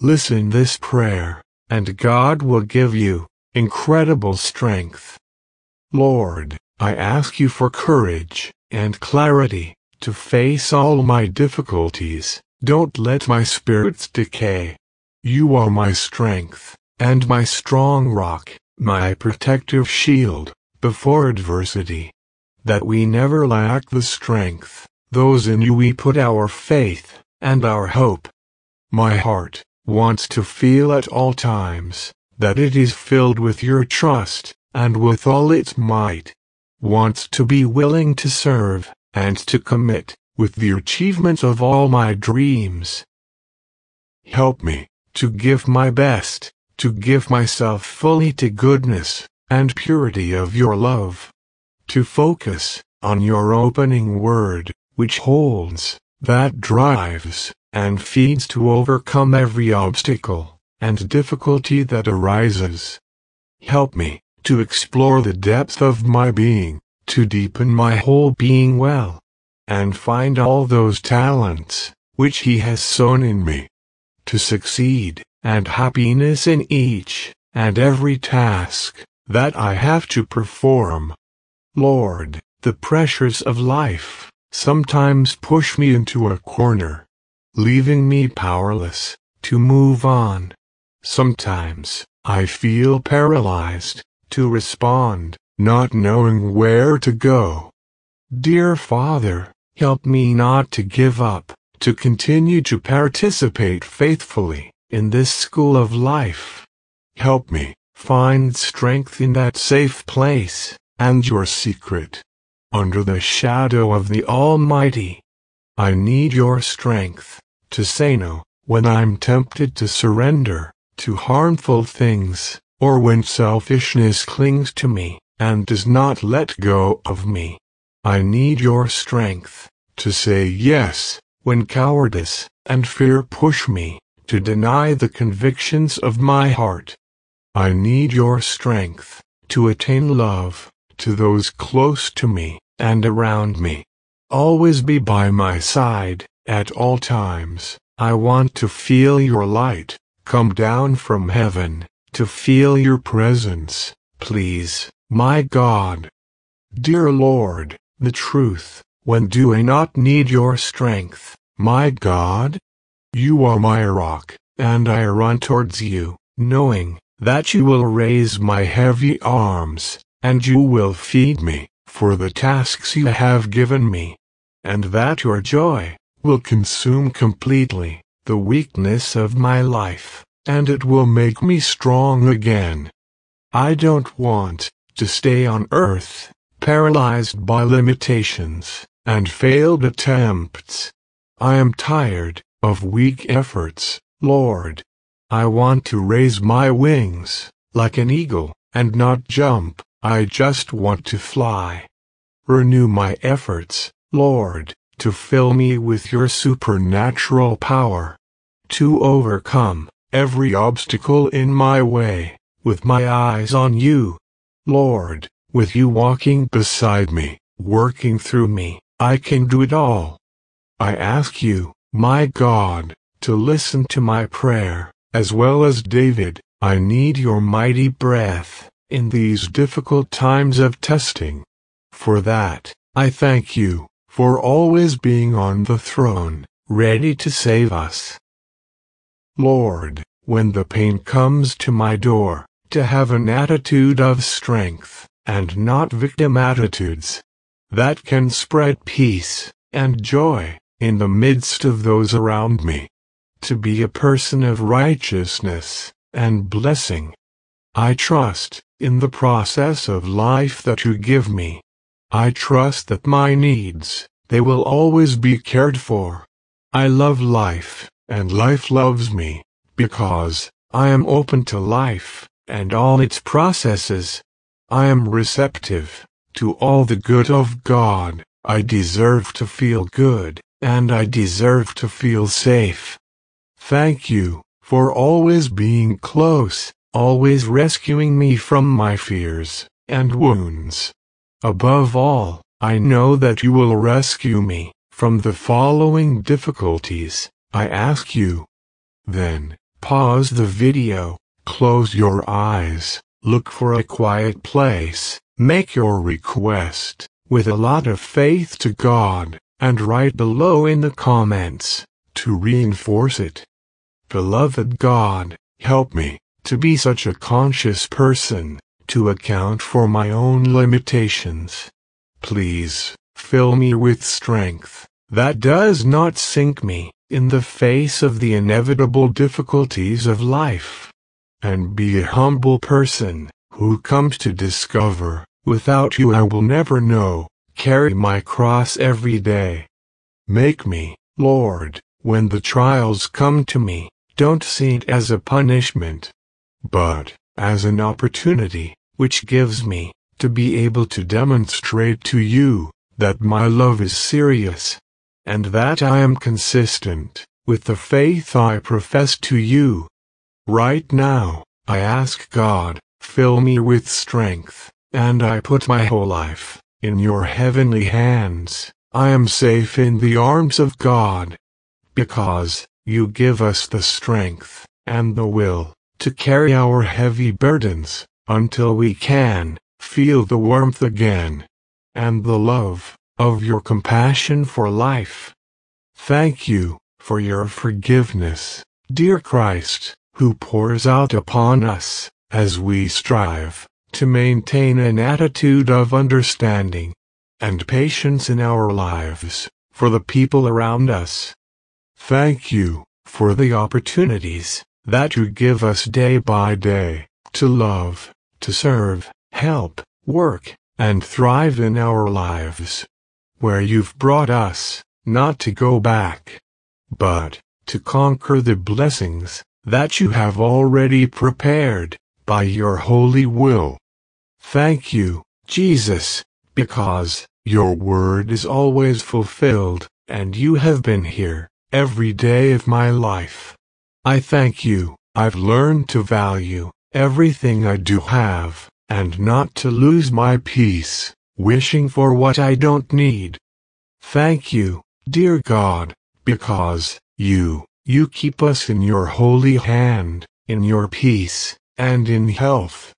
listen this prayer, and God will give you incredible strength. Lord, I ask you for courage and clarity to face all my difficulties. Don't let my spirits decay. You are my strength and my strong rock, my protective shield before adversity. That we never lack the strength, those in you we put our faith and our hope. My heart wants to feel at all times that it is filled with your trust and with all its might. Wants to be willing to serve and to commit with the achievement of all my dreams. Help me to give my best, to give myself fully to goodness and purity of your love. To focus on your opening word, which holds, that drives, and feeds to overcome every obstacle and difficulty that arises. Help me to explore the depth of my being, to deepen my whole being well, and find all those talents which He has sown in me, to succeed and happiness in each and every task that I have to perform. Lord, the pressures of life sometimes push me into a corner, leaving me powerless to move on. Sometimes I feel paralyzed to respond, not knowing where to go. Dear Father, help me not to give up, to continue to participate faithfully in this school of life. Help me find strength in that safe place and your secret under the shadow of the Almighty. I need your strength to say no when I'm tempted to surrender to harmful things or when selfishness clings to me and does not let go of me. I need your strength to say yes when cowardice and fear push me to deny the convictions of my heart. I need your strength to attain love to those close to me and around me. Always be by my side at all times. I want to feel your light come down from heaven, to feel your presence, please, my God. Dear Lord, the truth, when do I not need your strength, my God? You are my rock, and I run towards you, knowing that you will raise my heavy arms, and you will feed me for the tasks you have given me, and that your joy will consume completely the weakness of my life, and it will make me strong again. I don't want to stay on earth, paralyzed by limitations and failed attempts. I am tired of weak efforts, Lord. I want to raise my wings, like an eagle, and not jump, I just want to fly. Renew my efforts, Lord, to fill me with your supernatural power, to overcome every obstacle in my way, with my eyes on you. Lord, with you walking beside me, working through me, I can do it all. I ask you, my God, to listen to my prayer, as well as David, I need your mighty breath in these difficult times of testing. For that, I thank you, for always being on the throne, ready to save us. Lord, when the pain comes to my door, to have an attitude of strength, and not victim attitudes, that can spread peace and joy in the midst of those around me. To be a person of righteousness and blessing. I trust in the process of life that you give me. I trust that my needs, they will always be cared for. I love life, and life loves me, because I am open to life and all its processes. I am receptive to all the good of God. I deserve to feel good and I deserve to feel safe. Thank you for always being close, always rescuing me from my fears and wounds. Above all, I know that you will rescue me from the following difficulties. I ask you. Then, Pause the video, close your eyes, look for a quiet place, make your request, with a lot of faith to God, and write below in the comments, to reinforce it. Beloved God, help me, to be such a conscious person, to account for my own limitations. Please, fill me with strength, that does not sink me, in the face of the inevitable difficulties of life. And be a humble person, who comes to discover, without you I will never know, carry my cross every day. Make me, Lord, when the trials come to me, don't see it as a punishment, but as an opportunity, which gives me, to be able to demonstrate to you, that my love is serious, and that I am consistent with the faith I profess to you. Right now, I ask God, fill me with strength, and I put my whole life in your heavenly hands. I am safe in the arms of God, because you give us the strength and the will to carry our heavy burdens until we can feel the warmth again and the love of your compassion for life. Thank you for your forgiveness, dear Christ, who pours out upon us as we strive to maintain an attitude of understanding and patience in our lives for the people around us. Thank you for the opportunities that you give us day by day to love, to serve, help, work, and thrive in our lives where you've brought us, not to go back, but to conquer the blessings that you have already prepared by your holy will. Thank you, Jesus, because your word is always fulfilled, and you have been here every day of my life. I thank you, I've learned to value everything I do have, and not to lose my peace wishing for what I don't need. Thank you, dear God, because you, you keep us in your holy hand, in your peace, and in health.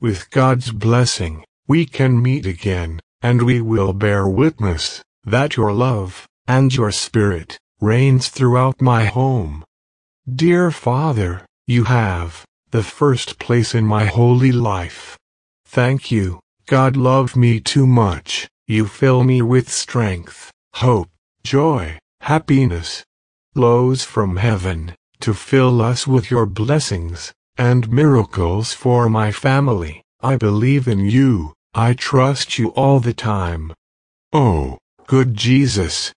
With God's blessing, we can meet again, and we will bear witness that your love and your spirit reigns throughout my home. Dear Father, you have the first place in my holy life. Thank you God loved me too much. You fill me with strength, hope, joy, happiness. Flows from heaven to fill us with your blessings and miracles for my family. I believe in you. I trust you all the time. Oh, good Jesus.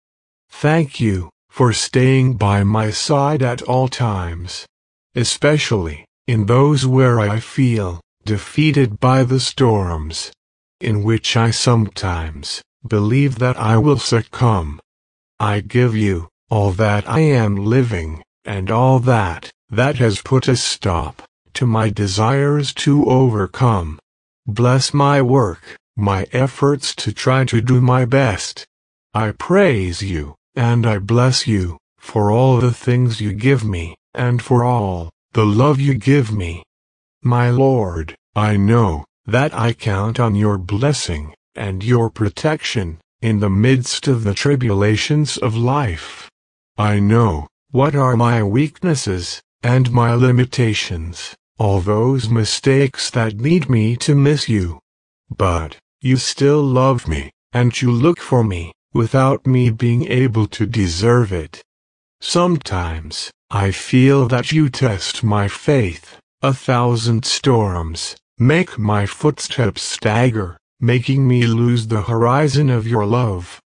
Thank you for staying by my side at all times, especially in those where I feel defeated by the storms in which I sometimes believe that I will succumb. I give you all that I am living, and all that that has put a stop to my desires to overcome. Bless my work, my efforts to try to do my best. I praise you, and I bless you, for all the things you give me, and for all the love you give me. My Lord, I know that I count on your blessing and your protection in the midst of the tribulations of life. I know what are my weaknesses and my limitations, all those mistakes that lead me to miss you. But you still love me, and you look for me without me being able to deserve it. Sometimes I feel that you test my faith, a thousand storms Make my footsteps stagger, making me lose the horizon of your love.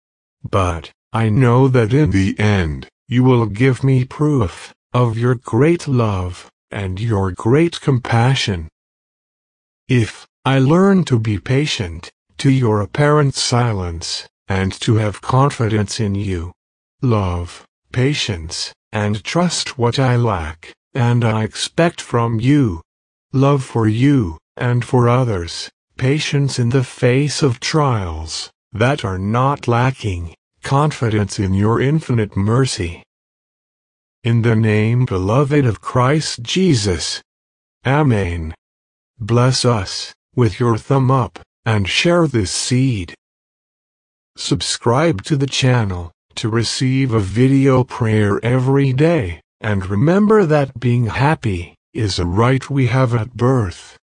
But, I know that in the end, you will give me proof of your great love and your great compassion. If I learn to be patient to your apparent silence and to have confidence in you, love, patience, and trust what I lack and I expect from you, love for you, and for others, patience in the face of trials that are not lacking, confidence in your infinite mercy. in the name beloved of Christ Jesus. Amen. Bless us with your thumb up and share this seed. Subscribe to the channel to receive a video prayer every day, and remember that being happy is a right we have at birth.